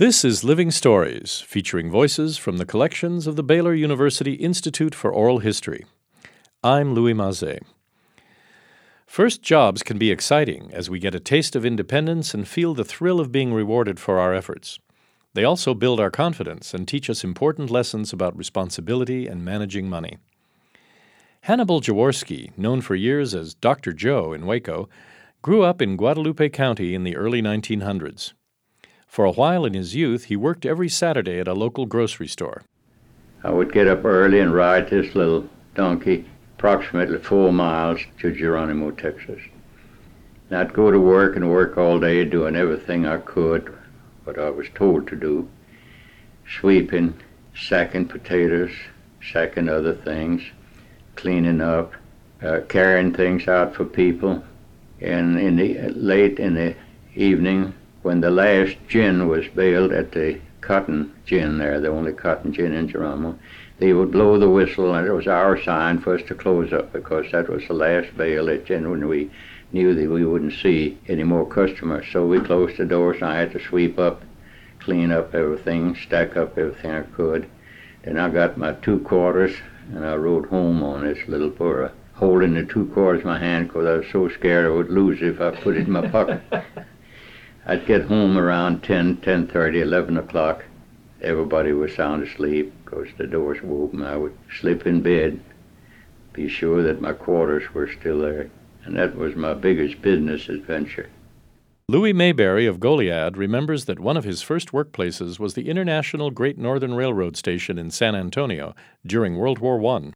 This is Living Stories, featuring voices from the collections of the Baylor University Institute for Oral History. I'm Louis Mazet. First jobs can be exciting as we get a taste of independence and feel the thrill of being rewarded for our efforts. They also build our confidence and teach us important lessons about responsibility and managing money. Hannibal Jaworski, known for years as Dr. Joe in Waco, grew up in Guadalupe County in the early 1900s. For a while in his youth, he worked every Saturday at a local grocery store. I would get up early and ride this little donkey approximately four miles to Geronimo, Texas. And I'd go to work and work all day doing everything I could, what I was told to do, sweeping, sacking potatoes, sacking other things, cleaning up, uh, carrying things out for people. And in the late in the evening, when the last gin was baled at the cotton gin there, the only cotton gin in Geronimo, they would blow the whistle, and it was our sign for us to close up because that was the last bale at gin when we knew that we wouldn't see any more customers. So we closed the doors, and I had to sweep up, clean up everything, stack up everything I could. Then I got my two quarters, and I rode home on this little burro, holding the two quarters in my hand because I was so scared I would lose it if I put it in my pocket. I'd get home around 10, 10.30, 11 o'clock. Everybody was sound asleep because the doors were open. I would slip in bed, be sure that my quarters were still there. And that was my biggest business adventure. Louis Mayberry of Goliad remembers that one of his first workplaces was the International Great Northern Railroad Station in San Antonio during World War I.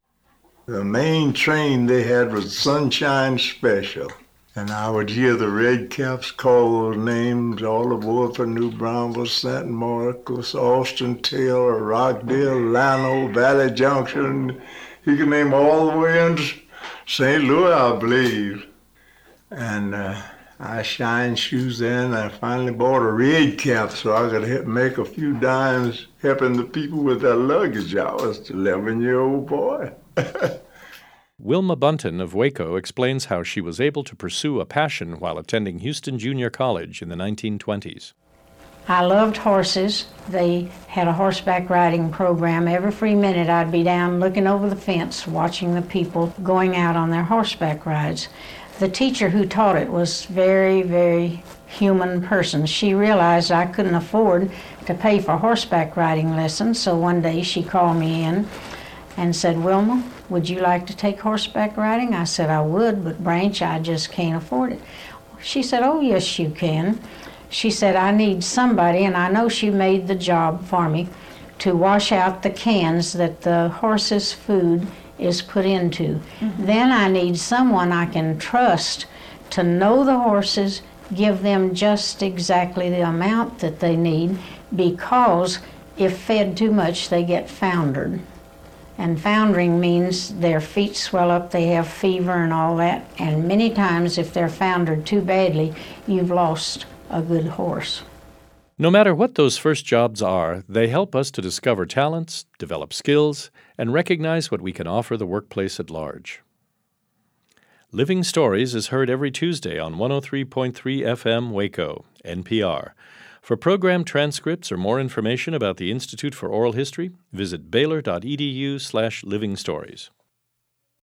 The main train they had was Sunshine Special. And I would hear the red caps call those names all over New Braunfels, San Marcos, Austin, Taylor, Rockdale, Llano, Valley Junction. You can name all the way into St. Louis, I believe. And uh, I shined shoes then. I finally bought a red cap so I could make a few dimes helping the people with their luggage. I was an 11 year old boy. Wilma Bunton of Waco explains how she was able to pursue a passion while attending Houston Junior College in the 1920s. I loved horses. They had a horseback riding program. Every free minute I'd be down looking over the fence watching the people going out on their horseback rides. The teacher who taught it was very, very human person. She realized I couldn't afford to pay for horseback riding lessons, so one day she called me in and said, Wilma, would you like to take horseback riding? I said, I would, but Branch, I just can't afford it. She said, Oh, yes, you can. She said, I need somebody, and I know she made the job for me, to wash out the cans that the horse's food is put into. Mm-hmm. Then I need someone I can trust to know the horses, give them just exactly the amount that they need, because if fed too much, they get foundered. And foundering means their feet swell up, they have fever and all that. And many times, if they're foundered too badly, you've lost a good horse. No matter what those first jobs are, they help us to discover talents, develop skills, and recognize what we can offer the workplace at large. Living Stories is heard every Tuesday on 103.3 FM Waco, NPR. For program transcripts or more information about the Institute for Oral History, visit baylor.edu slash living stories.